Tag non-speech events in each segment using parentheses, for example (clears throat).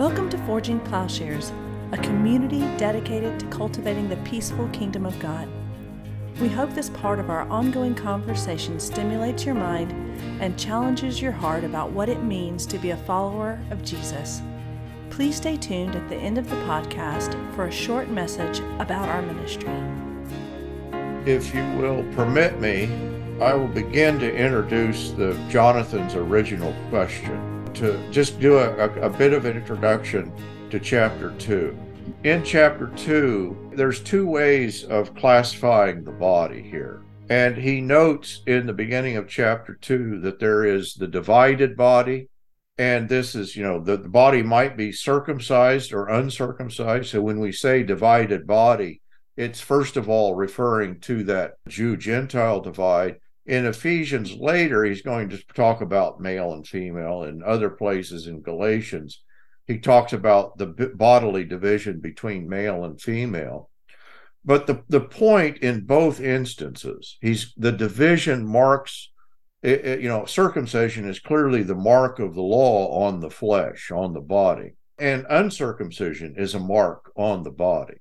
Welcome to Forging Plowshares, a community dedicated to cultivating the peaceful kingdom of God. We hope this part of our ongoing conversation stimulates your mind and challenges your heart about what it means to be a follower of Jesus. Please stay tuned at the end of the podcast for a short message about our ministry. If you will permit me, I will begin to introduce the Jonathan's original question to just do a, a, bit of an introduction to chapter two. In chapter two, there's two ways of classifying the body here. And he notes in the beginning of chapter two that there is the divided body. And this is, you know, the, the body might be circumcised or uncircumcised. So when we say divided body, it's first of all referring to that Jew Gentile divide in Ephesians later, he's going to talk about male and female. In other places in Galatians, he talks about the bodily division between male and female. But the, the point in both instances, he's the division marks, it, it, you know, circumcision is clearly the mark of the law on the flesh, on the body. And uncircumcision is a mark on the body.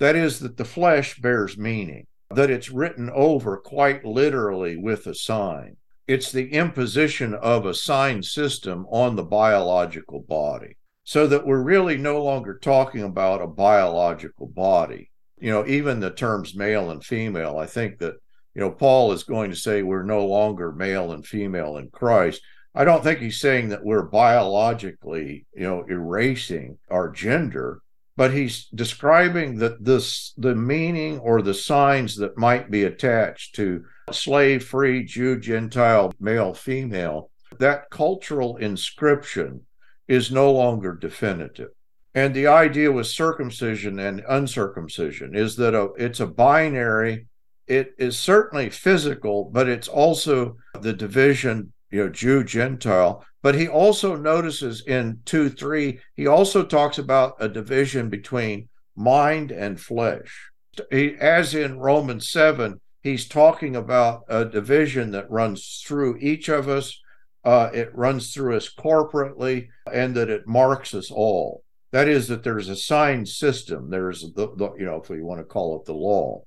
That is, that the flesh bears meaning that it's written over quite literally with a sign. It's the imposition of a sign system on the biological body so that we're really no longer talking about a biological body. You know, even the terms male and female, I think that, you know, Paul is going to say we're no longer male and female in Christ. I don't think he's saying that we're biologically, you know, erasing our gender but he's describing that this the meaning or the signs that might be attached to slave free jew gentile male female that cultural inscription is no longer definitive. And the idea with circumcision and uncircumcision is that a, it's a binary. It is certainly physical but it's also the division you know jew gentile but he also notices in 2 3, he also talks about a division between mind and flesh. He, as in Romans 7, he's talking about a division that runs through each of us. Uh, it runs through us corporately, and that it marks us all. That is, that there's a sign system. There's the, the you know, if we want to call it the law.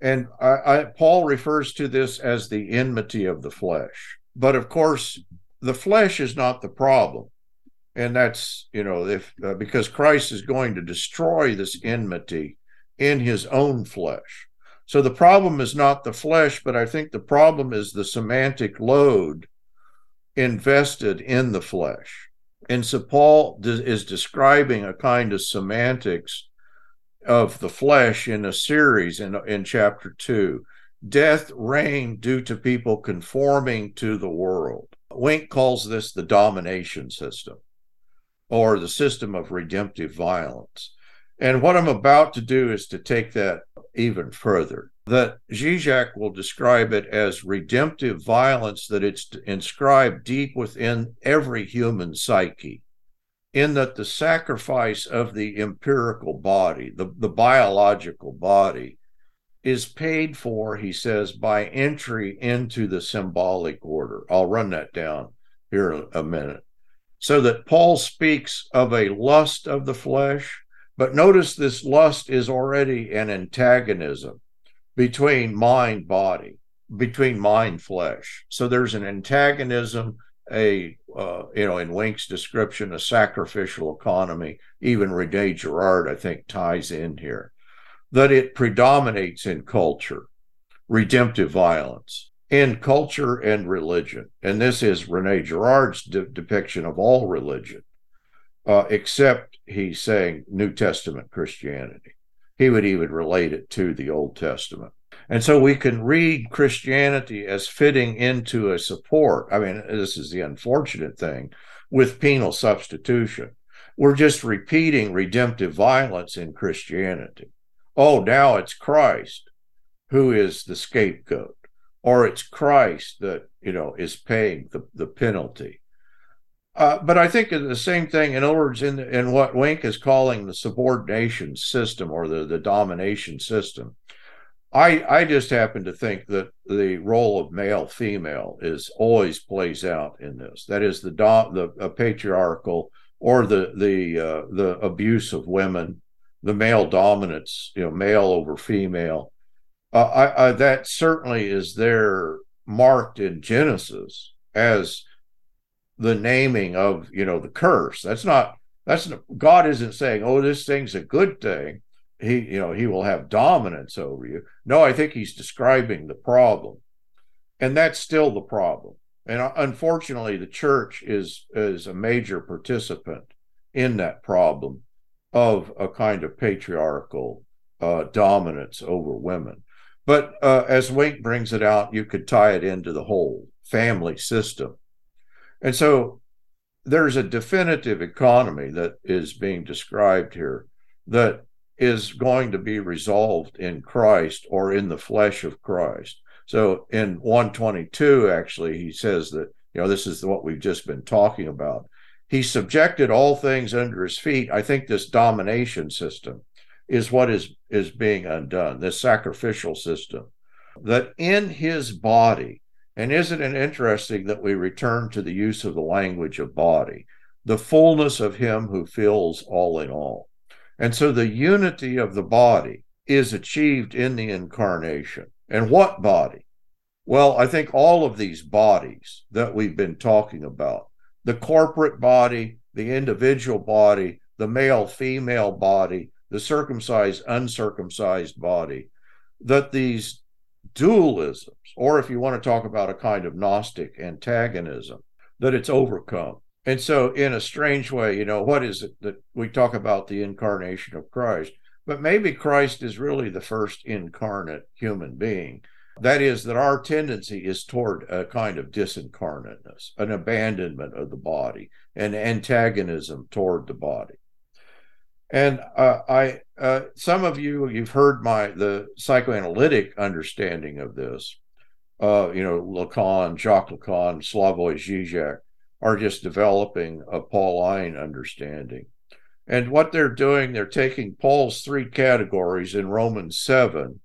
And I, I, Paul refers to this as the enmity of the flesh. But of course, the flesh is not the problem. And that's you know if uh, because christ is going to destroy this enmity in his own flesh. So the problem is not the flesh but i think the problem is the semantic load invested in the flesh. And so paul is describing a kind of semantics of the flesh in a series in, in chapter 2 death reigned due to people conforming to the world Wink calls this the domination system or the system of redemptive violence. And what I'm about to do is to take that even further. That Zizek will describe it as redemptive violence, that it's inscribed deep within every human psyche, in that the sacrifice of the empirical body, the, the biological body, is paid for, he says, by entry into the symbolic order. I'll run that down here a minute. So that Paul speaks of a lust of the flesh, but notice this lust is already an antagonism between mind body, between mind flesh. So there's an antagonism, a uh, you know, in Wink's description, a sacrificial economy. Even Rene Girard, I think, ties in here that it predominates in culture, redemptive violence, in culture and religion. And this is Rene Girard's de- depiction of all religion, uh, except he's saying New Testament Christianity. He would even relate it to the Old Testament. And so we can read Christianity as fitting into a support. I mean, this is the unfortunate thing with penal substitution. We're just repeating redemptive violence in Christianity oh, now it's Christ who is the scapegoat, or it's Christ that, you know, is paying the, the penalty. Uh, but I think the same thing, in other words, in, in what Wink is calling the subordination system or the, the domination system, I, I just happen to think that the role of male female is always plays out in this. That is the, do, the patriarchal or the the uh, the abuse of women, the male dominance, you know, male over female. Uh, I, I, that certainly is there marked in Genesis as the naming of you know the curse. That's not that's not, God isn't saying, oh, this thing's a good thing. He you know he will have dominance over you. No, I think he's describing the problem, and that's still the problem. And uh, unfortunately, the church is is a major participant in that problem of a kind of patriarchal uh, dominance over women. But uh, as Wink brings it out, you could tie it into the whole family system. And so there's a definitive economy that is being described here that is going to be resolved in Christ or in the flesh of Christ. So in 122, actually, he says that, you know, this is what we've just been talking about. He subjected all things under his feet. I think this domination system is what is is being undone, this sacrificial system. That in his body, and isn't it interesting that we return to the use of the language of body, the fullness of him who fills all in all. And so the unity of the body is achieved in the incarnation. And what body? Well, I think all of these bodies that we've been talking about the corporate body, the individual body, the male female body, the circumcised uncircumcised body, that these dualisms, or if you want to talk about a kind of Gnostic antagonism, that it's overcome. And so, in a strange way, you know, what is it that we talk about the incarnation of Christ? But maybe Christ is really the first incarnate human being. That is, that our tendency is toward a kind of disincarnateness, an abandonment of the body, an antagonism toward the body. And uh, I, uh, some of you, you've heard my the psychoanalytic understanding of this. Uh, you know, Lacan, Jacques Lacan, Slavoj Žižek are just developing a Pauline understanding. And what they're doing, they're taking Paul's three categories in Romans 7.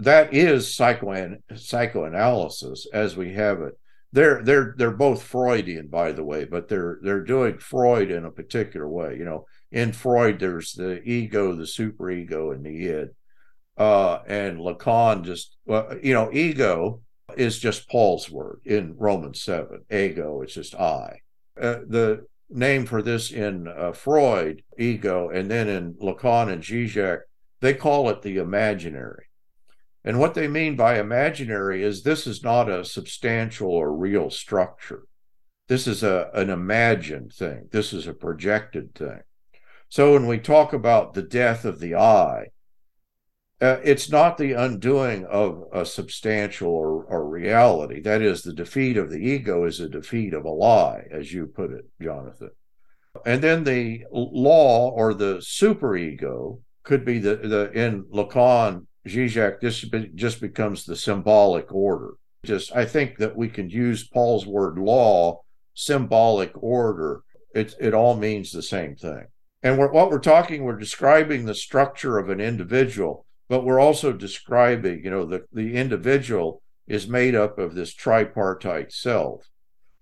That is psychoan- psychoanalysis as we have it. They're they're they're both Freudian, by the way, but they're they're doing Freud in a particular way. You know, in Freud, there's the ego, the superego, and the id. Uh, and Lacan just, well, you know, ego is just Paul's word in Romans 7. Ego, it's just I. Uh, the name for this in uh, Freud, ego, and then in Lacan and Zizek, they call it the imaginary. And what they mean by imaginary is this is not a substantial or real structure. This is a, an imagined thing. This is a projected thing. So when we talk about the death of the I, uh, it's not the undoing of a substantial or, or, reality. That is, the defeat of the ego is a defeat of a lie, as you put it, Jonathan. And then the law or the superego could be the, the in Lacan, Zizek, this just becomes the symbolic order. Just I think that we can use Paul's word law, symbolic order. It, it all means the same thing. And we're, what we're talking, we're describing the structure of an individual, but we're also describing, you know, the, the individual is made up of this tripartite self.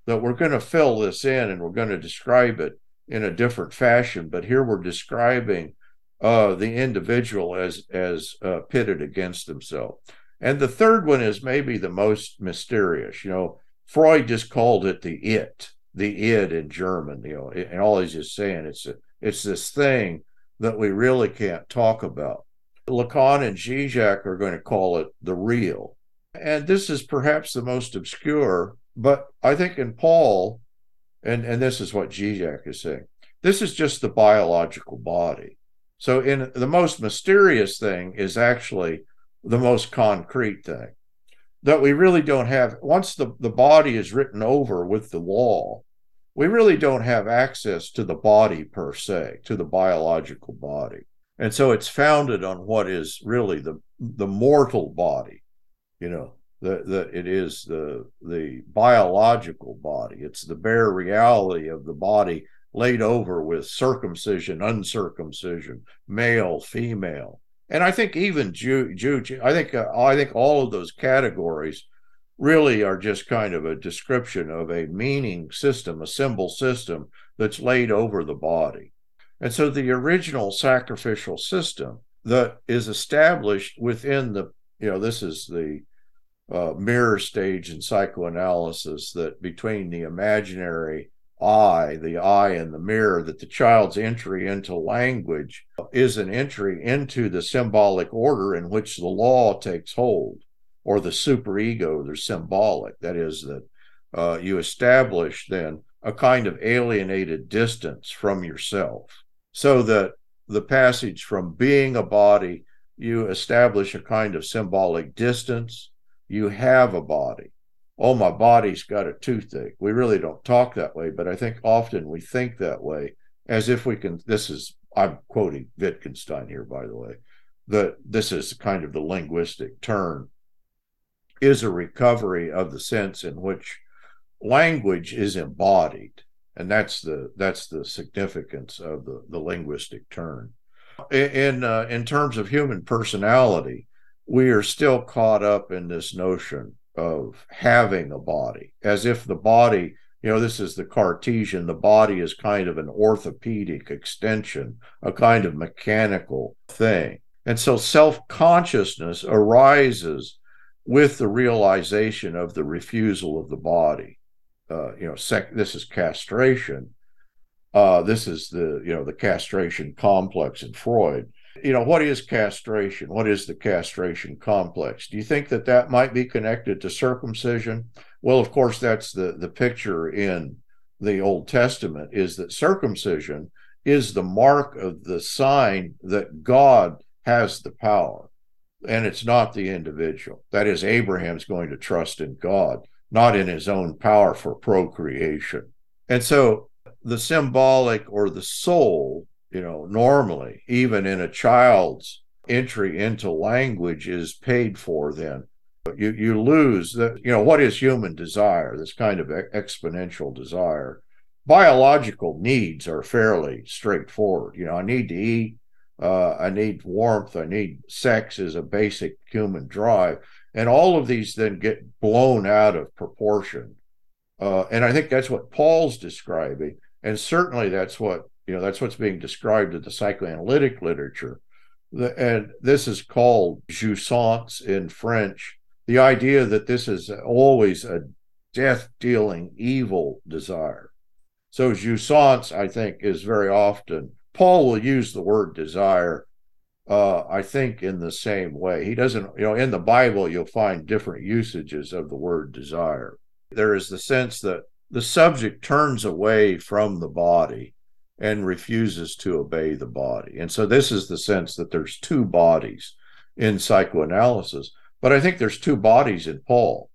That we're going to fill this in and we're going to describe it in a different fashion. But here we're describing uh, the individual as as uh, pitted against himself. And the third one is maybe the most mysterious. You know, Freud just called it the it, the id in German. You know, and all he's just saying it's a it's this thing that we really can't talk about. Lacan and Zizek are going to call it the real. And this is perhaps the most obscure, but I think in Paul, and, and this is what Zizek is saying, this is just the biological body. So, in the most mysterious thing is actually the most concrete thing that we really don't have. Once the, the body is written over with the law, we really don't have access to the body per se, to the biological body. And so it's founded on what is really the the mortal body, you know, the, the it is the the biological body. It's the bare reality of the body laid over with circumcision, uncircumcision, male, female. And I think even Jew, Jew, I think uh, I think all of those categories really are just kind of a description of a meaning system, a symbol system that's laid over the body. And so the original sacrificial system that is established within the, you know, this is the uh, mirror stage in psychoanalysis that between the imaginary I, the I in the mirror, that the child's entry into language is an entry into the symbolic order in which the law takes hold, or the superego, the symbolic. That is, that uh, you establish then a kind of alienated distance from yourself, so that the passage from being a body, you establish a kind of symbolic distance. You have a body oh, my body's got a toothache. We really don't talk that way, but I think often we think that way as if we can. This is, I'm quoting Wittgenstein here, by the way, that this is kind of the linguistic turn, is a recovery of the sense in which language is embodied. And that's the that's the significance of the, the linguistic turn. In uh, in terms of human personality, we are still caught up in this notion of having a body, as if the body, you know, this is the Cartesian, the body is kind of an orthopedic extension, a kind of mechanical thing. And so self consciousness arises with the realization of the refusal of the body. Uh, you know, sec- this is castration. Uh, this is the you know the castration complex in Freud you know, what is castration? What is the castration complex? Do you think that that might be connected to circumcision? Well, of course, that's the, the picture in the Old Testament is that circumcision is the mark of the sign that God has the power and it's not the individual. That is, Abraham's going to trust in God, not in his own power for procreation. And so the symbolic or the soul you know, normally, even in a child's entry into language is paid for then. You, you lose the, you know, what is human desire, this kind of exponential desire? Biological needs are fairly straightforward. You know, I need to eat, uh, I need warmth, I need sex is a basic human drive. And all of these then get blown out of proportion. Uh, and I think that's what Paul's describing. And certainly that's what you know, that's what's being described in the psychoanalytic literature. And this is called jouissance in French. The idea that this is always a death dealing evil desire. So, jouissance, I think, is very often, Paul will use the word desire, uh, I think, in the same way. He doesn't, you know, in the Bible, you'll find different usages of the word desire. There is the sense that the subject turns away from the body and refuses to obey the body. And so this is the sense that there's two bodies in psychoanalysis, but I think there's two bodies in Paul.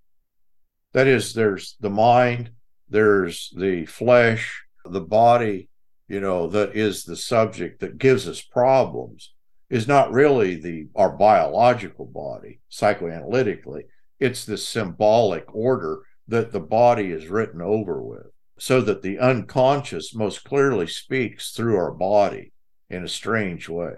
That is, there's the mind, there's the flesh, the body, you know, that is the subject that gives us problems is not really the our biological body psychoanalytically it's the symbolic order that the body is written over with so that the unconscious most clearly speaks through our body in a strange way,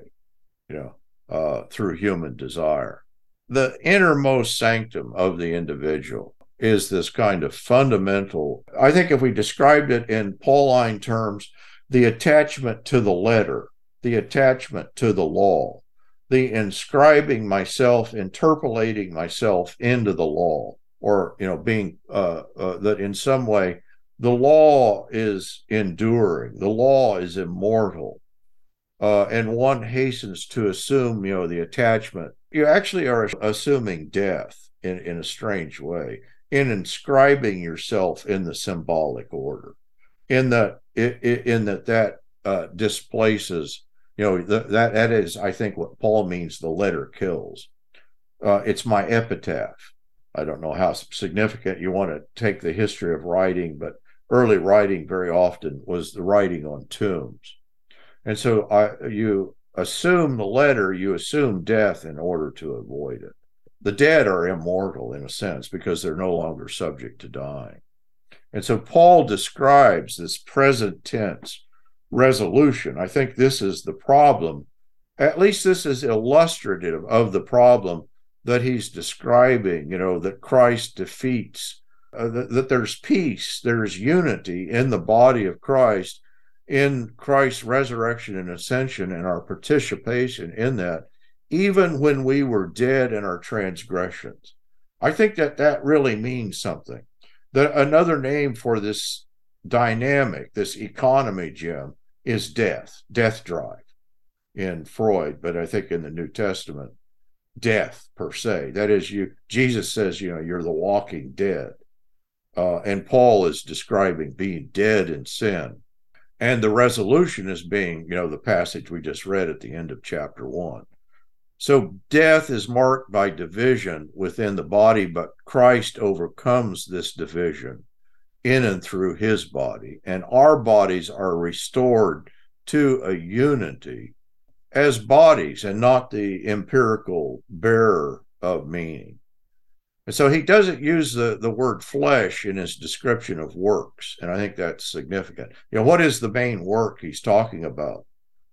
you know, uh, through human desire. The innermost sanctum of the individual is this kind of fundamental. I think if we described it in Pauline terms, the attachment to the letter, the attachment to the law, the inscribing myself, interpolating myself into the law, or you know, being uh, uh, that in some way the law is enduring, the law is immortal. Uh, and one hastens to assume, you know, the attachment. You actually are assuming death in, in a strange way, in inscribing yourself in the symbolic order, in that in that that uh, displaces, you know, the, that that is, I think, what Paul means. The letter kills. Uh, it's my epitaph. I don't know how significant you want to take the history of writing, but early writing very often was the writing on tombs. And so I, you assume the letter, you assume death in order to avoid it. The dead are immortal in a sense because they're no longer subject to dying. And so Paul describes this present tense resolution. I think this is the problem. At least this is illustrative of the problem that he's describing, you know, that Christ defeats, uh, that, that there's peace, there's unity in the body of Christ, in Christ's resurrection and ascension, and our participation in that, even when we were dead in our transgressions. I think that that really means something. That another name for this dynamic, this economy, Jim, is death, death drive in Freud, but I think in the New Testament, death per se. That is, you. Jesus says, you know, you're the walking dead, uh, and Paul is describing being dead in sin, and the resolution is being, you know, the passage we just read at the end of chapter one. So death is marked by division within the body, but Christ overcomes this division in and through his body, and our bodies are restored to a unity as bodies and not the empirical bearer of meaning. And so he doesn't use the, the word flesh in his description of works. And I think that's significant. You know, what is the main work he's talking about?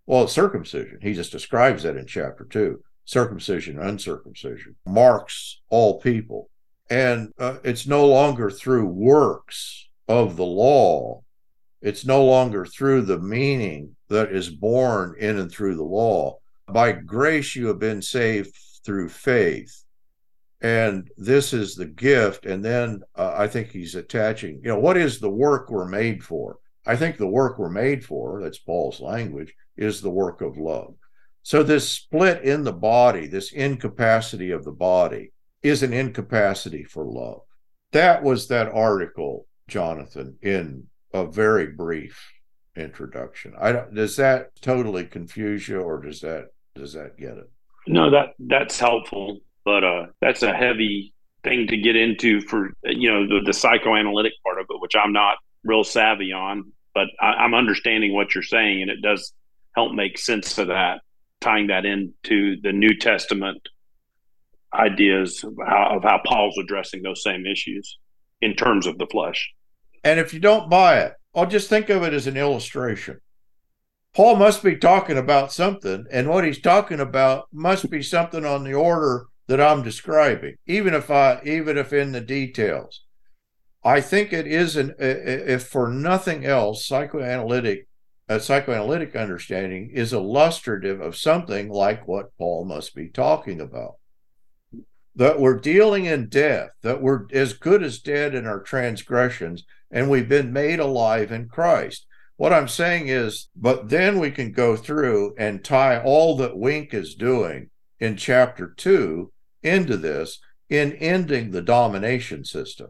Well, it's circumcision. He just describes that in chapter two circumcision, uncircumcision, marks all people. And uh, it's no longer through works of the law, it's no longer through the meaning that is born in and through the law. By grace, you have been saved through faith. And this is the gift. And then uh, I think he's attaching, you know, what is the work we're made for? I think the work we're made for, that's Paul's language, is the work of love. So, this split in the body, this incapacity of the body, is an incapacity for love. That was that article, Jonathan, in a very brief introduction. I don't, does that totally confuse you, or does that does that get it? No, that that's helpful, but uh, that's a heavy thing to get into for you know the, the psychoanalytic part of it, which I'm not real savvy on. But I, I'm understanding what you're saying, and it does help make sense of that, tying that into the New Testament ideas of how, of how Paul's addressing those same issues in terms of the flesh. And if you don't buy it, I'll just think of it as an illustration. Paul must be talking about something, and what he's talking about must be something on the order that I'm describing, even if I, even if in the details. I think it is an, if for nothing else, psychoanalytic, a psychoanalytic understanding is illustrative of something like what Paul must be talking about. That we're dealing in death, that we're as good as dead in our transgressions, and we've been made alive in Christ. What I'm saying is, but then we can go through and tie all that Wink is doing in chapter two into this in ending the domination system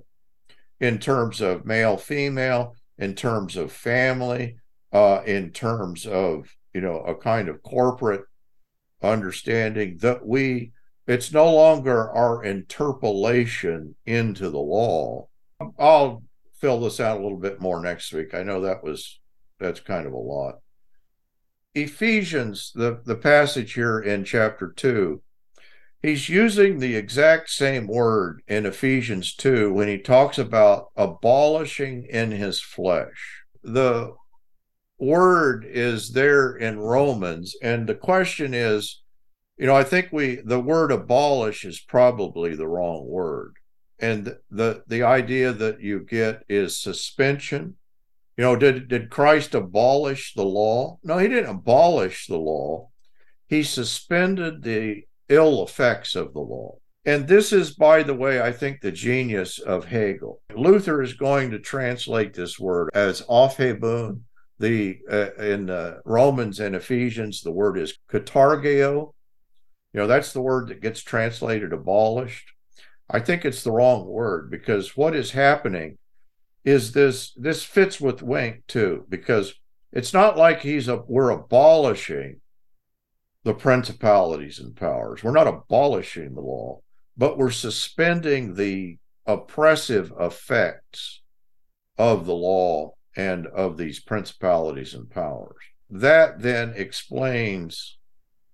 in terms of male female, in terms of family, uh, in terms of, you know, a kind of corporate understanding that we, it's no longer our interpolation into the law. I'll fill this out a little bit more next week. I know that was that's kind of a lot. Ephesians, the, the passage here in chapter 2, he's using the exact same word in Ephesians 2 when he talks about abolishing in his flesh. The word is there in Romans, and the question is, you know, I think we the word abolish is probably the wrong word. And the the idea that you get is suspension. You know did did christ abolish the law? No he didn't abolish the law. He suspended the ill effects of the law. And this is by the way i think the genius of hegel. Luther is going to translate this word as aufhebung the uh, in uh, romans and ephesians the word is katargeo. You know that's the word that gets translated abolished. I think it's the wrong word because what is happening is this this fits with Wink too because it's not like he's a we're abolishing the principalities and powers. We're not abolishing the law, but we're suspending the oppressive effects of the law and of these principalities and powers. That then explains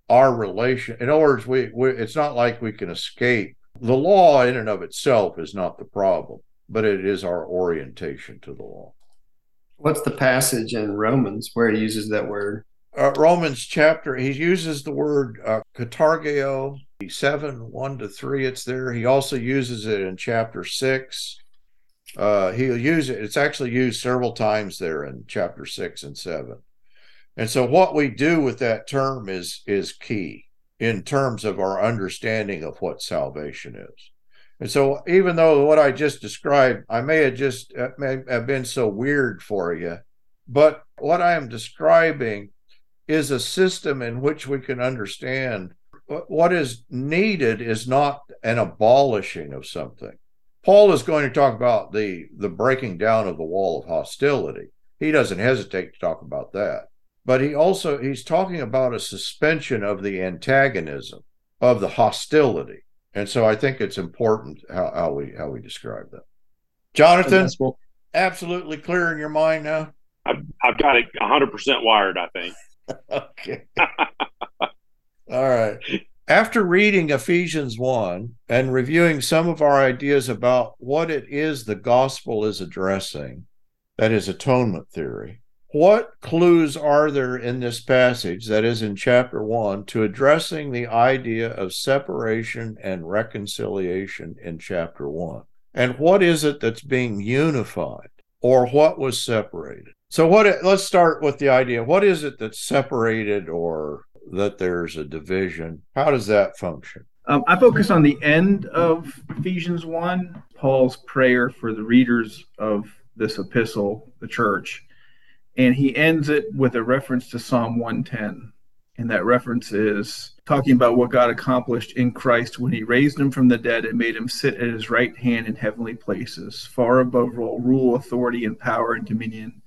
our relation. In other words, we, we it's not like we can escape the law in and of itself is not the problem, but it is our orientation to the law. What's the passage in Romans where he uses that word? Uh, Romans chapter, he uses the word uh, katargeo 7, 1 to 3, it's there. He also uses it in chapter 6. Uh, he'll use it, it's actually used several times there in chapter 6 and 7. And so what we do with that term is is key in terms of our understanding of what salvation is. And so even though what I just described, I may have just uh, may have been so weird for you, but what I am describing is a system in which we can understand what is needed is not an abolishing of something. Paul is going to talk about the the breaking down of the wall of hostility. He doesn't hesitate to talk about that. But he also he's talking about a suspension of the antagonism of the hostility. And so I think it's important how, how we how we describe that. Jonathan, absolutely clear in your mind now? I've, I've got it 100% wired, I think. (laughs) okay. All right. After reading Ephesians 1 and reviewing some of our ideas about what it is the gospel is addressing, that is atonement theory, what clues are there in this passage that is in chapter 1 to addressing the idea of separation and reconciliation in chapter 1? And what is it that's being unified or what was separated? So what let's start with the idea. What is it that's separated or that there's a division. How does that function? Um, I focus on the end of Ephesians 1, Paul's prayer for the readers of this epistle, the church. And he ends it with a reference to Psalm 110. And that reference is talking about what God accomplished in Christ when he raised him from the dead and made him sit at his right hand in heavenly places, far above all rule, authority, and power and dominion,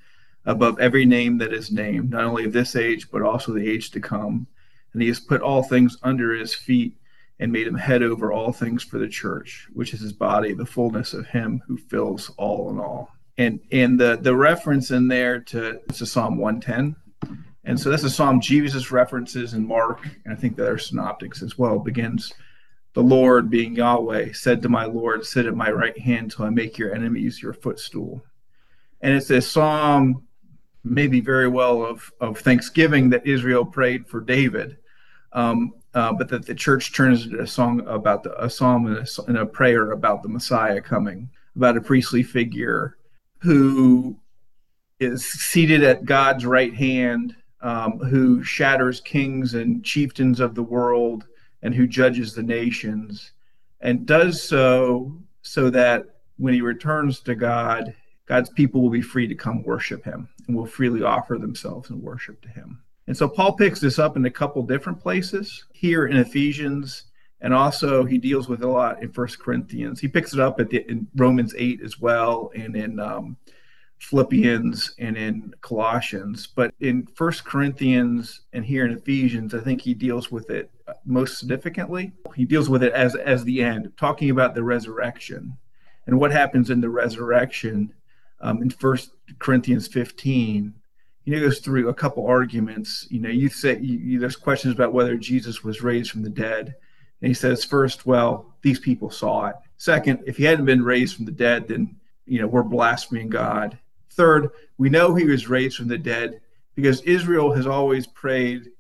above every name that is named, not only of this age, but also the age to come and he has put all things under his feet and made him head over all things for the church, which is his body, the fullness of him who fills all in all. And and the the reference in there to to Psalm 110. And so that's a psalm Jesus references in Mark, and I think the other synoptics as well, begins the Lord being Yahweh said to my Lord, Sit at my right hand till I make your enemies your footstool. And it's a psalm, maybe very well of, of thanksgiving that Israel prayed for David um, uh, but that the church turns into a song about the, a psalm and a, and a prayer about the Messiah coming, about a priestly figure who is seated at God's right hand, um, who shatters kings and chieftains of the world, and who judges the nations, and does so so that when he returns to God, God's people will be free to come worship him and will freely offer themselves in worship to him. And so Paul picks this up in a couple different places here in Ephesians, and also he deals with a lot in First Corinthians. He picks it up at the, in Romans eight as well, and in um, Philippians and in Colossians. But in First Corinthians and here in Ephesians, I think he deals with it most significantly. He deals with it as as the end, talking about the resurrection and what happens in the resurrection. Um, in First Corinthians 15, he goes through a couple arguments. You know, you say you, you, there's questions about whether Jesus was raised from the dead, and he says first, well, these people saw it. Second, if he hadn't been raised from the dead, then you know we're blaspheming God. Third, we know he was raised from the dead because Israel has always prayed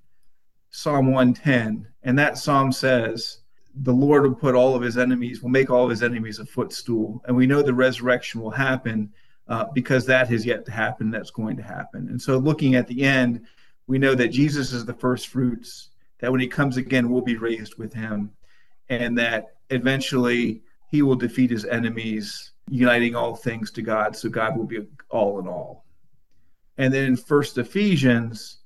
Psalm 110, and that psalm says, "The Lord will put all of his enemies, will make all of his enemies a footstool," and we know the resurrection will happen uh, because that has yet to happen. That's going to happen. And so, looking at the end, we know that Jesus is the first fruits, that when he comes again, we'll be raised with him, and that eventually he will defeat his enemies, uniting all things to God. So, God will be all in all. And then in First Ephesians,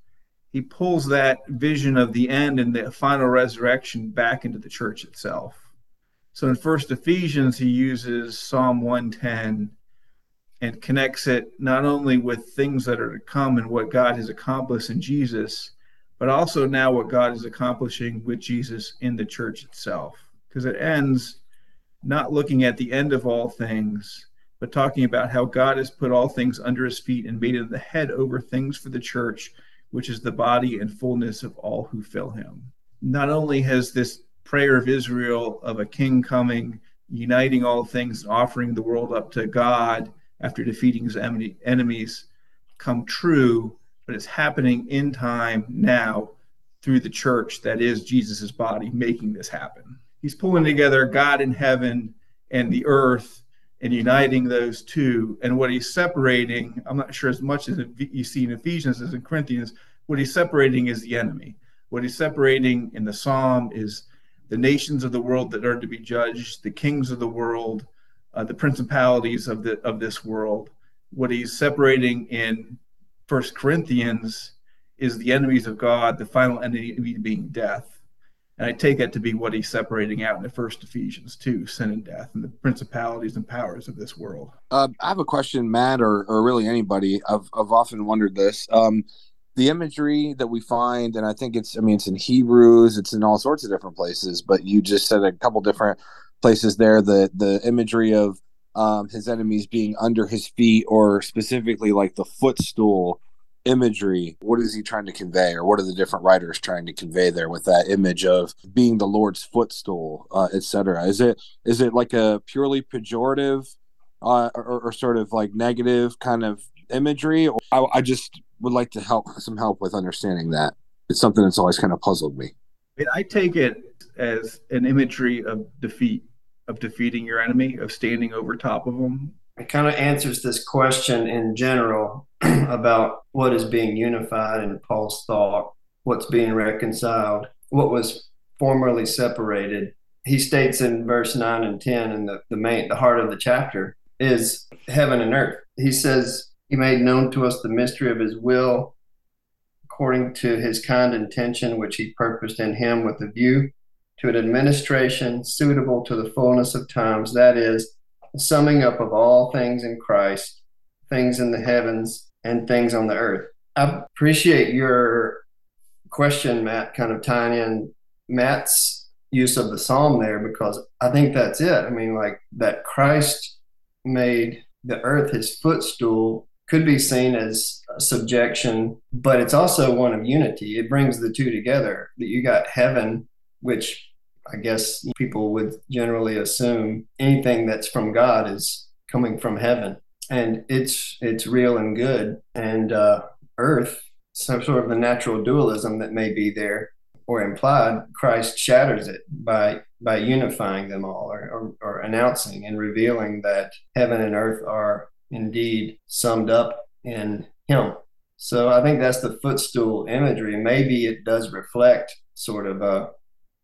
he pulls that vision of the end and the final resurrection back into the church itself. So in First Ephesians, he uses Psalm 110 and connects it not only with things that are to come and what God has accomplished in Jesus, but also now what God is accomplishing with Jesus in the church itself. Because it ends not looking at the end of all things, but talking about how God has put all things under his feet and made him the head over things for the church, which is the body and fullness of all who fill him. Not only has this prayer of Israel of a king coming, uniting all things, offering the world up to God after defeating his enemies come true, but it's happening in time now through the church that is Jesus' body making this happen. He's pulling together God in heaven and the earth and uniting those two. And what he's separating, I'm not sure as much as you see in Ephesians as in Corinthians, what he's separating is the enemy. What he's separating in the psalm is the nations of the world that are to be judged, the kings of the world, uh, the principalities of the of this world. What he's separating in First Corinthians is the enemies of God, the final enemy being death. And I take that to be what he's separating out in the first Ephesians 2, sin and death, and the principalities and powers of this world. Uh, I have a question, Matt, or, or really anybody. I've, I've often wondered this. Um, the imagery that we find, and I think it's, I mean, it's in Hebrews, it's in all sorts of different places, but you just said a couple different places there. The, the imagery of um, his enemies being under his feet, or specifically like the footstool imagery. What is he trying to convey or what are the different writers trying to convey there with that image of being the lord's footstool uh, etc is it is it like a purely pejorative uh, or, or, sort of like negative kind of imagery? I, I just would like to help some help with understanding that. It's something that's always kind of puzzled me i take it as an imagery of defeat of defeating your enemy of standing over top of them it kind of answers this question in general (clears throat) about what is being unified in Paul's thought, what's being reconciled, what was formerly separated. He states in verse 9 and 10 in the, the main the heart of the chapter is heaven and earth. He says, He made known to us the mystery of his will according to his kind intention which he purposed in him with a view to an administration suitable to the fullness of times, that is, the summing up of all things in Christ, things in the heavens and things on the earth. I appreciate your question, Matt, kind of tying in Matt's use of the psalm there because I think that's it. I mean, like that Christ made the earth his footstool could be seen as subjection, but it's also one of unity. It brings the two together. That you got heaven, which I guess people would generally assume anything that's from God is coming from heaven, and it's it's real and good. And uh, earth, some sort of the natural dualism that may be there or implied, Christ shatters it by by unifying them all, or, or, or announcing and revealing that heaven and earth are indeed summed up in Him. So I think that's the footstool imagery. Maybe it does reflect sort of a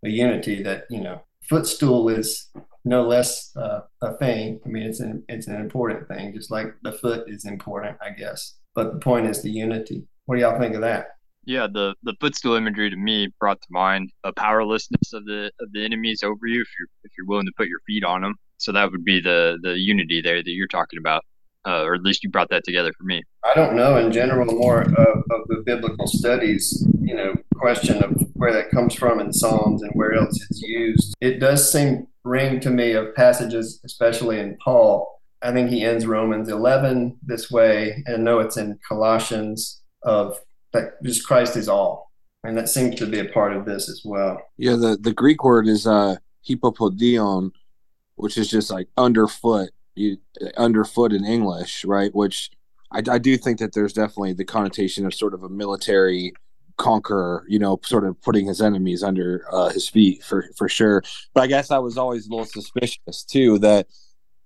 a unity that you know footstool is no less uh, a thing. I mean, it's an it's an important thing, just like the foot is important, I guess. But the point is the unity. What do y'all think of that? Yeah, the the footstool imagery to me brought to mind a powerlessness of the of the enemies over you if you're if you're willing to put your feet on them. So that would be the the unity there that you're talking about uh, or at least you brought that together for me. I don't know in general more of, of the biblical studies, you know, question of where that comes from in Psalms and where else it's used. It does seem ring to me of passages, especially in Paul. I think he ends Romans 11 this way, and I know it's in Colossians of that just Christ is all, and that seems to be a part of this as well. Yeah, the the Greek word is uh, hypopodion, which is just like underfoot you, underfoot in English, right? Which I, I do think that there's definitely the connotation of sort of a military conqueror, you know, sort of putting his enemies under uh, his feet for for sure. But I guess I was always a little suspicious too that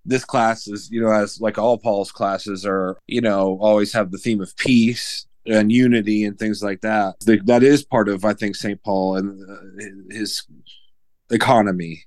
this class is, you know, as like all Paul's classes are, you know, always have the theme of peace and unity and things like that. That is part of, I think, St. Paul and uh, his economy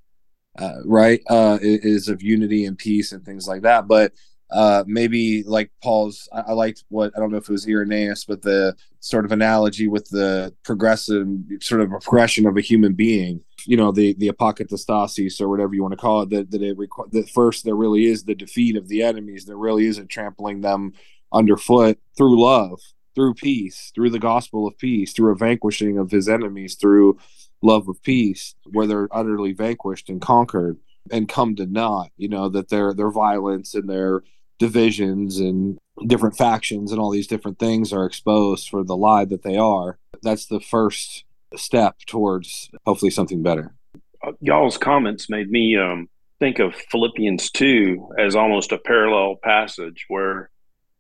uh, right uh, is of unity and peace and things like that. But uh, maybe like paul's I, I, liked what i don't know if it was irenaeus but the sort of analogy with the progressive sort of progression of a human being you know the the apokatastasis or whatever you want to call it that, that it requ- that first there really is the defeat of the enemies there really is a trampling them underfoot through love through peace through the gospel of peace through a vanquishing of his enemies through love of peace, where they're utterly vanquished and conquered and come to naught. You know that their their violence and their divisions and different factions and all these different things are exposed for the lie that they are. That's the first step towards hopefully something better. Uh, y'all's comments made me um, think of Philippians 2 as almost a parallel passage where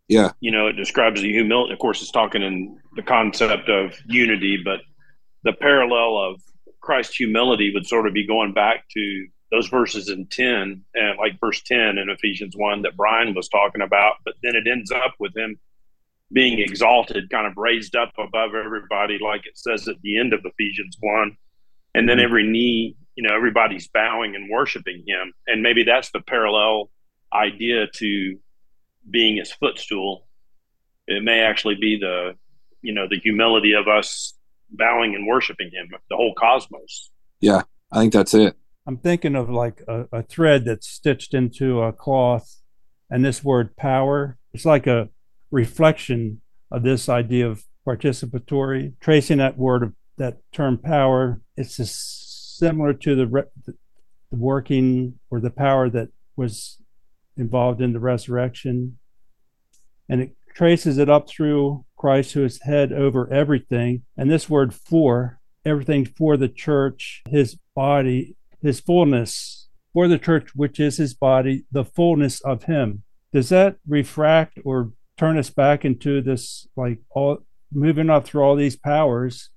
yeah you know it describes the humility of course it's talking in the concept of unity but the parallel of Christ's humility would sort of be going back to those verses in 10 and like verse 10 in Ephesians 1 that Brian was talking about but then it ends up with him being exalted kind of raised up above everybody like it says at the end of Ephesians 1 and then mm-hmm. every knee you know everybody's bowing and worshiping him. And maybe that's the parallel idea to being his footstool. It may actually be the you know the humility of us bowing and worshiping him the whole cosmos. Yeah i think that's it. I'm thinking of like a, a thread that's stitched into a cloth and this word power it's like a reflection of this idea of participatory tracing that word of that term power. It's similar to the, re- the working or the power that was involved in the resurrection. And it traces it up through Christ, who is head over everything. And this word for, everything for the church, his body, his fullness, for the church, which is his body, the fullness of him. Does that refract or turn us back into this, like all moving up through all these powers,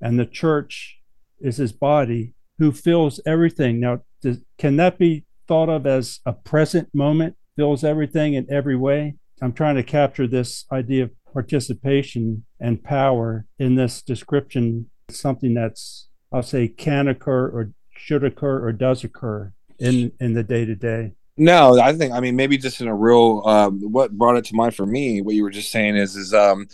and the church is his body who fills everything? Now, does, can that be thought of as a present moment, fills everything in every way? I'm trying to capture this idea of participation and power in this description, something that's, I'll say, can occur or should occur or does occur in in the day to day. No, I think I mean maybe just in a real um, what brought it to mind for me. What you were just saying is is um,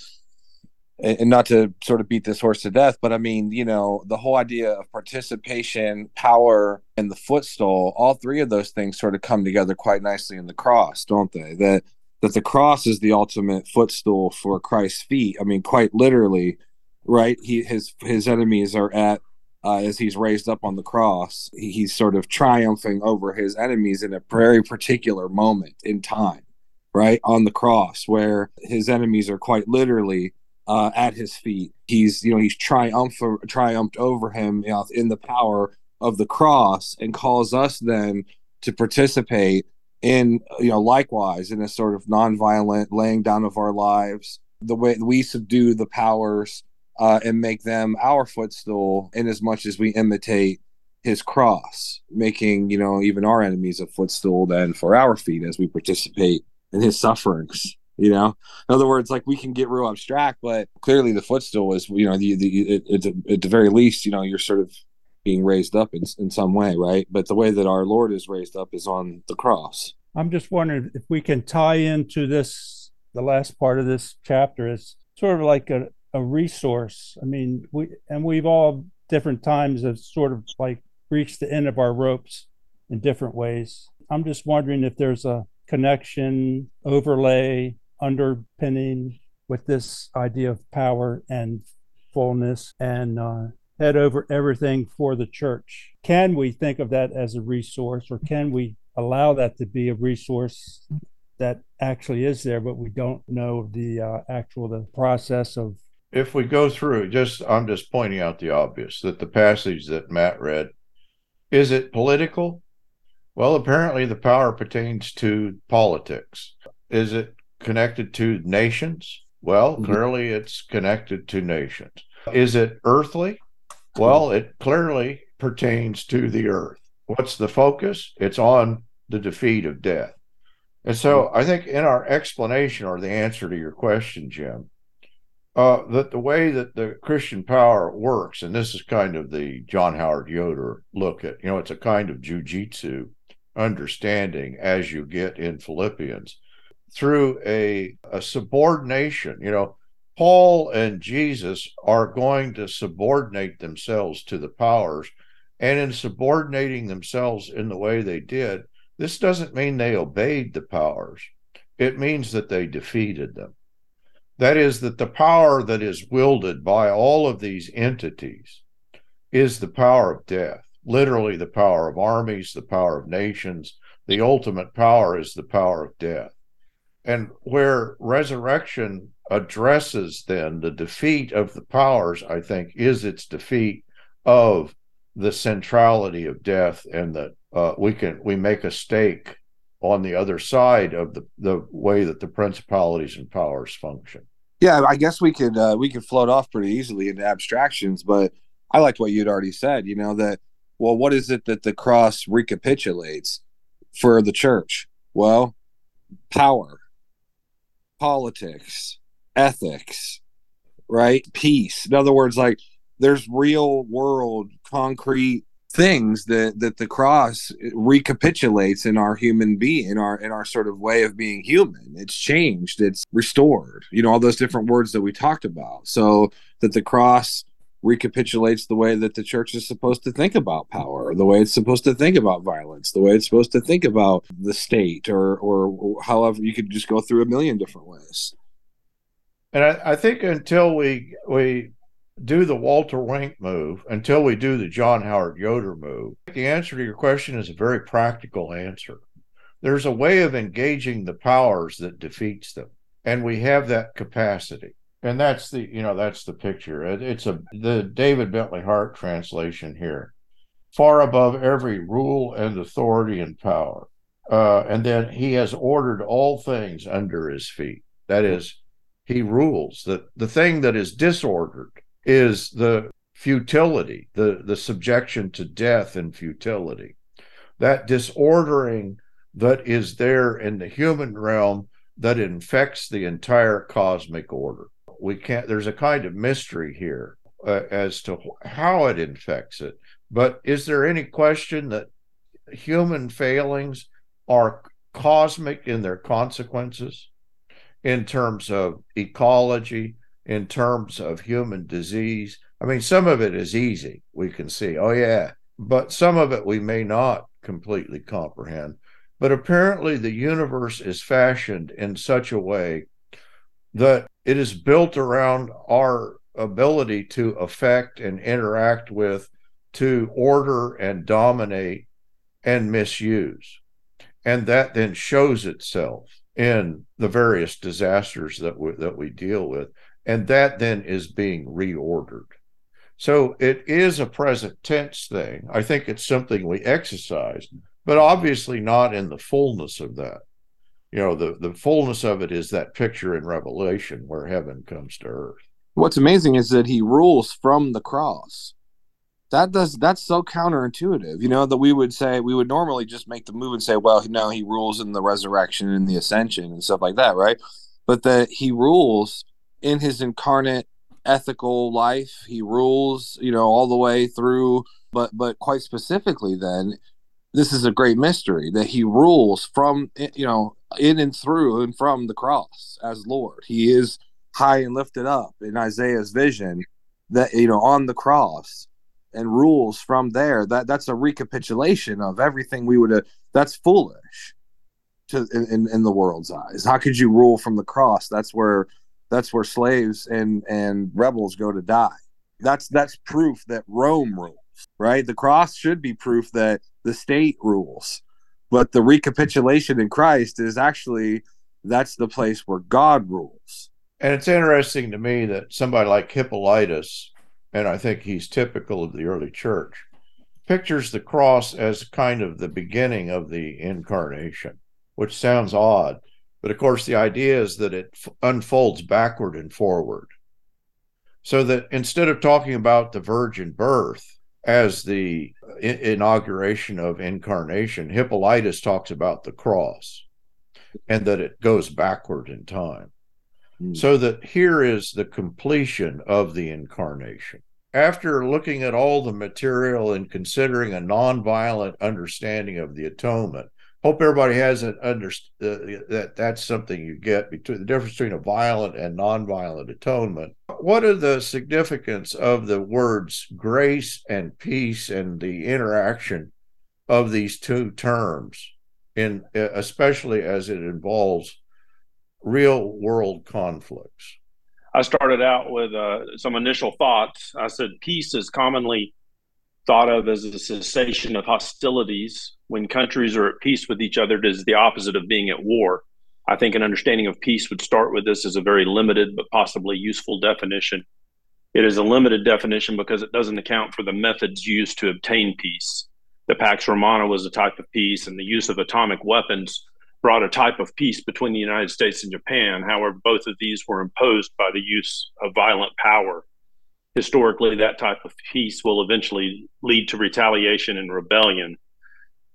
and not to sort of beat this horse to death, but I mean, you know, the whole idea of participation, power, and the footstool, all three of those things sort of come together quite nicely in the cross, don't they? That that the cross is the ultimate footstool for Christ's feet. I mean, quite literally, right? He his his enemies are at uh, as he's raised up on the cross. He, he's sort of triumphing over his enemies in a very particular moment in time, right on the cross, where his enemies are quite literally uh, at his feet. He's you know he's triumph triumphed over him you know, in the power of the cross, and calls us then to participate in you know likewise in a sort of nonviolent laying down of our lives the way we subdue the powers uh, and make them our footstool in as much as we imitate his cross making you know even our enemies a footstool then for our feet as we participate in his sufferings you know? In other words like we can get real abstract but clearly the footstool is you know the, the it, it, at the very least you know you're sort of being raised up in, in some way, right? But the way that our Lord is raised up is on the cross. I'm just wondering if we can tie into this, the last part of this chapter is sort of like a, a resource. I mean, we, and we've all different times have sort of like reached the end of our ropes in different ways. I'm just wondering if there's a connection, overlay, underpinning with this idea of power and fullness and uh, head over everything for the church. Can we think of that as a resource, or can we allow that to be a resource that actually is there, but we don't know the uh, actual the process of? If we go through, just I'm just pointing out the obvious that the passage that Matt read is it political? Well, apparently the power pertains to politics. Is it connected to nations? Well, mm-hmm. clearly it's connected to nations. Is it earthly? Well, it clearly pertains to the earth. What's the focus? It's on the defeat of death. And so I think in our explanation or the answer to your question, Jim, uh, that the way that the Christian power works, and this is kind of the John Howard Yoder look at, you know, it's a kind of jujitsu understanding as you get in Philippians through a, a subordination, you know, Paul and Jesus are going to subordinate themselves to the powers. And in subordinating themselves in the way they did, this doesn't mean they obeyed the powers. It means that they defeated them. That is, that the power that is wielded by all of these entities is the power of death, literally, the power of armies, the power of nations. The ultimate power is the power of death. And where resurrection addresses then the defeat of the powers, I think, is its defeat of the centrality of death and that uh, we can we make a stake on the other side of the the way that the principalities and powers function. Yeah, I guess we could uh, we could float off pretty easily into abstractions, but I liked what you'd already said, you know, that, well, what is it that the cross recapitulates for the church? Well, power, politics, ethics, right? Peace. In other words, like there's real world concrete things that that the cross recapitulates in our human being in our in our sort of way of being human. It's changed. It's restored. You know all those different words that we talked about. So that the cross recapitulates the way that the church is supposed to think about power the way it's supposed to think about violence the way it's supposed to think about the state or or however you could just go through a million different ways and I, I think until we we do the Walter Wink move until we do the John Howard Yoder move? The answer to your question is a very practical answer. There's a way of engaging the powers that defeats them, and we have that capacity. And that's the you know that's the picture. It's a the David Bentley Hart translation here, far above every rule and authority and power. Uh, and then he has ordered all things under his feet. That is, he rules. that the thing that is disordered is the futility, the, the subjection to death and futility. That disordering that is there in the human realm that infects the entire cosmic order. We can't, there's a kind of mystery here uh, as to how it infects it. But is there any question that human failings are cosmic in their consequences in terms of ecology, in terms of human disease. I mean, some of it is easy. We can see, oh, yeah, but some of it we may not completely comprehend. But apparently, the universe is fashioned in such a way that it is built around our ability to affect and interact with, to order and dominate and misuse. And that then shows itself in the various disasters that we, that we deal with and that then is being reordered. So it is a present tense thing. I think it's something we exercise, but obviously not in the fullness of that. You know, the, the fullness of it is that picture in Revelation where heaven comes to earth. What's amazing is that he rules from the cross. That does that's so counterintuitive, you know, that we would say we would normally just make the move and say, well, no, he rules in the resurrection and the ascension and stuff like that, right? But that he rules in his incarnate ethical life he rules you know all the way through but but quite specifically then this is a great mystery that he rules from you know in and through and from the cross as lord he is high and lifted up in isaiah's vision that you know on the cross and rules from there. That that's a recapitulation of everything we would have that's foolish to in, in, the world's eyes. How could you rule from the cross? That's where that's where slaves and and rebels go to die. That's that's proof that rome rules right? The cross should be proof that the state rules but the recapitulation in christ is actually that's the place where god rules. And it's interesting to me that somebody like hippolytus and i think he's typical of the early church pictures the cross as kind of the beginning of the incarnation which sounds odd but of course, the idea is that it unfolds backward and forward. So that instead of talking about the virgin birth as the inauguration of incarnation, Hippolytus talks about the cross and that it goes backward in time. Mm. So that here is the completion of the incarnation. After looking at all the material and considering a nonviolent understanding of the atonement, hope everybody has an under uh, that that's something you get between the difference between a violent and nonviolent atonement what are the significance of the words grace and peace and the interaction of these two terms in especially as it involves real world conflicts. I started out with uh, some initial thoughts. I said peace is commonly thought of as a cessation of hostilities. When countries are at peace with each other it is the opposite of being at war. I think an understanding of peace would start with this as a very limited but possibly useful definition. It is a limited definition because it doesn't account for the methods used to obtain peace. The pax romana was a type of peace and the use of atomic weapons brought a type of peace between the united states and japan however both of these were imposed by the use of violent power historically, that type of peace will eventually lead to retaliation and rebellion.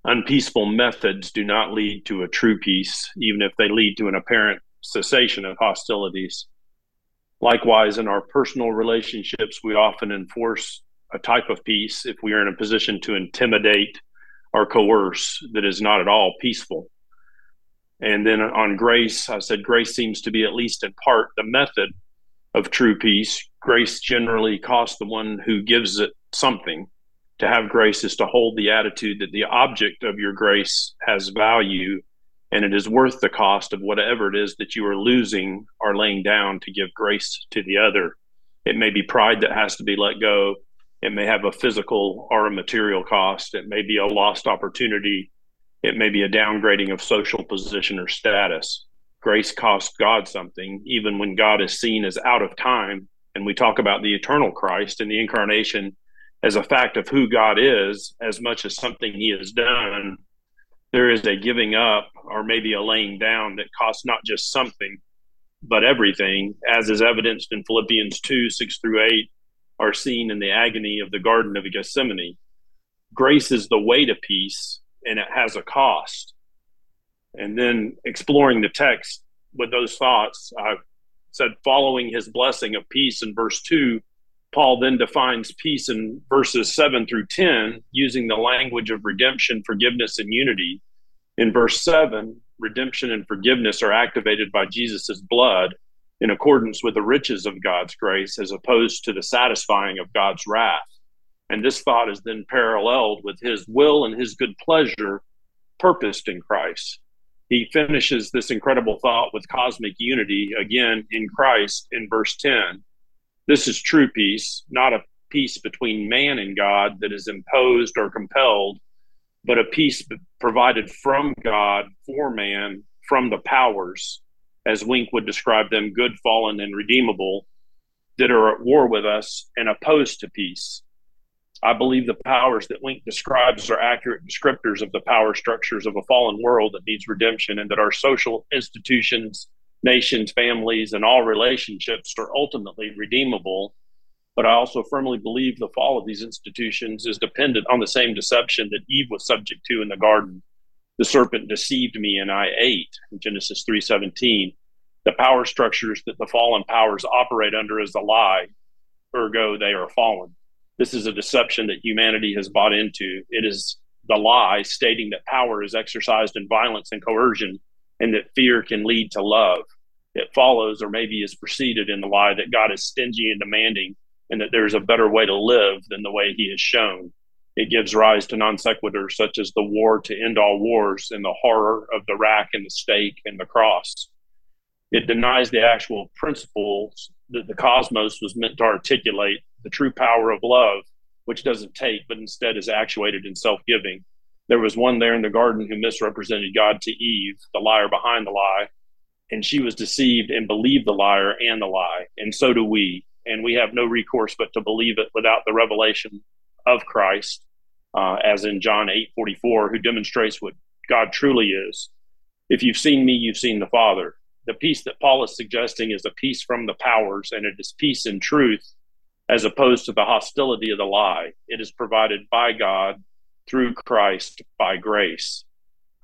Unpeaceful methods do not lead to a true peace, even if they lead to an apparent cessation of hostilities. Likewise, in our personal relationships, we often enforce a type of peace if we are in a position to intimidate or coerce that is not at all peaceful. And then on grace, I said grace seems to be, at least in part, the method of true peace. Grace generally costs the one who gives it something. To have grace is to hold the attitude that the object of your grace has value and it is worth the cost of whatever it is that you are losing or laying down to give grace to the other. It may be pride that has to be let go. It may have a physical or a material cost. It may be a lost opportunity. It may be a downgrading of social position or status. Grace costs God something, even when God is seen as out of time. And we talk about the eternal Christ and the incarnation as a fact of who God is, as much as something he has done there is a giving up or maybe a laying down that costs not just something, but everything, as is evidenced in Philippians 2 6 through 8, are seen in the agony of the Garden of Gethsemane. Grace is the way to peace, and it has a cost. And then exploring the text with those thoughts, I said, following his blessing of peace in verse 2, Paul then defines peace in verses 7 through 10 using the language of redemption, forgiveness, and unity. In verse 7, redemption and forgiveness are activated by Jesus' blood in accordance with the riches of God's grace as opposed to the satisfying of God's wrath. And this thought is then paralleled with his will and his good pleasure purposed in Christ. He finishes this incredible thought with cosmic unity again in Christ in verse 10 this is true peace, not a peace between man and God that is imposed or compelled, but a peace provided from God for man from the powers, as Wink would describe them, good, fallen, and redeemable, that are at war with us and opposed to peace. I believe the powers that Wink describes are accurate descriptors of the power structures of a fallen world that needs redemption, and that our social institutions nations, families, and all relationships are ultimately redeemable. But I also firmly believe the fall of these institutions is dependent on the same deception that Eve was subject to in the garden. The serpent deceived me and I ate Genesis 3:17. The power structures that the fallen powers operate under is a lie, ergo they are fallen. This is a deception that humanity has bought into. It is the lie stating that power is exercised in violence and coercion and that fear can lead to love. It follows or maybe is preceded in the lie that God is stingy and demanding and that there's a better way to live than the way he has shown. It gives rise to non sequiturs such as the war to end all wars and the horror of the rack and the stake and the cross. It denies the actual principles that the cosmos was meant to articulate the true power of love, which doesn't take, but instead is actuated in self giving. There was one there in the garden who misrepresented God to Eve, the liar behind the lie, and she was deceived and believed the liar and the lie. And so do we. And we have no recourse but to believe it without the revelation of Christ, uh, as in John 8 44, who demonstrates what God truly is. If you've seen me, you've seen the Father. The peace that Paul is suggesting is a peace from the powers, and it is peace in truth as opposed to the hostility of the lie. It is provided by God through Christ by grace.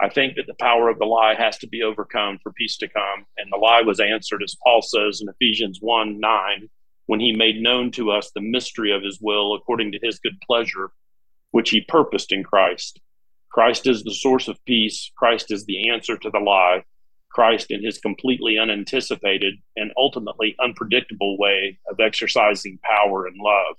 I think that the power of the lie has to be overcome for peace to come. And the lie was answered, as Paul says in Ephesians 1 9, when he made known to us the mystery of his will according to his good pleasure, which he purposed in Christ. Christ is the source of peace. Christ is the answer to the lie. Christ, in his completely unanticipated and ultimately unpredictable way of exercising power and love.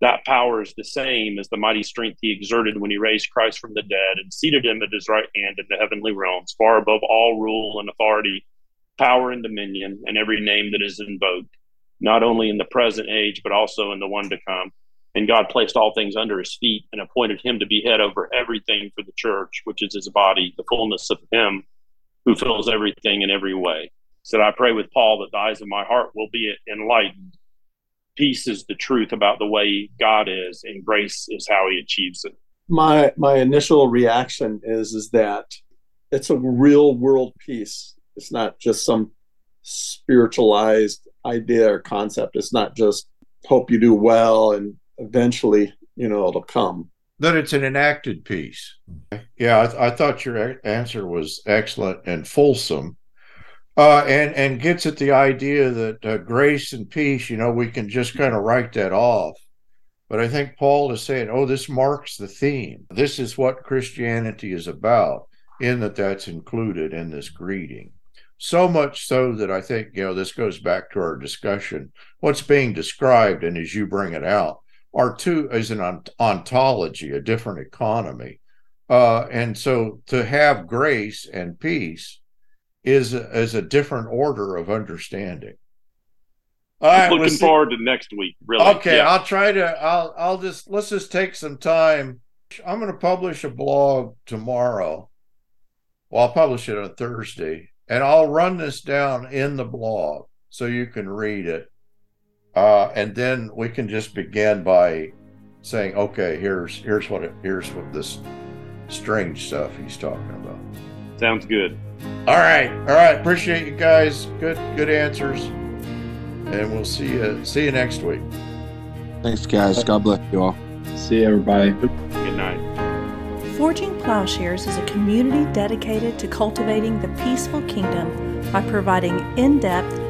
That power is the same as the mighty strength he exerted when he raised Christ from the dead and seated him at his right hand in the heavenly realms, far above all rule and authority, power and dominion, and every name that is invoked, not only in the present age, but also in the one to come. And God placed all things under his feet and appointed him to be head over everything for the church, which is his body, the fullness of him who fills everything in every way. Said, I pray with Paul that the eyes of my heart will be enlightened peace is the truth about the way God is, and grace is how He achieves it. My my initial reaction is is that it's a real world peace. It's not just some spiritualized idea or concept. It's not just hope you do well, and eventually, you know, it'll come. That it's an enacted peace. Yeah, I, th- I thought your answer was excellent and fulsome. Uh, and and gets at the idea that uh, grace and peace, you know, we can just kind of write that off. But I think Paul is saying, oh, this marks the theme. This is what Christianity is about, in that that's included in this greeting. So much so that I think, you know, this goes back to our discussion. What's being described, and as you bring it out, are two is an ontology, a different economy. Uh, and so to have grace and peace is is a different order of understanding. All right, looking forward to next week. Really? Okay, yeah. I'll try to. I'll I'll just let's just take some time. I'm going to publish a blog tomorrow. Well, I'll publish it on Thursday, and I'll run this down in the blog so you can read it, uh, and then we can just begin by saying, okay, here's here's what it, here's what this strange stuff he's talking about. Sounds good. All right. All right. Appreciate you guys. Good good answers. And we'll see you see you next week. Thanks guys. God bless you all. See you everybody. Good night. Forging Plowshares is a community dedicated to cultivating the peaceful kingdom by providing in depth,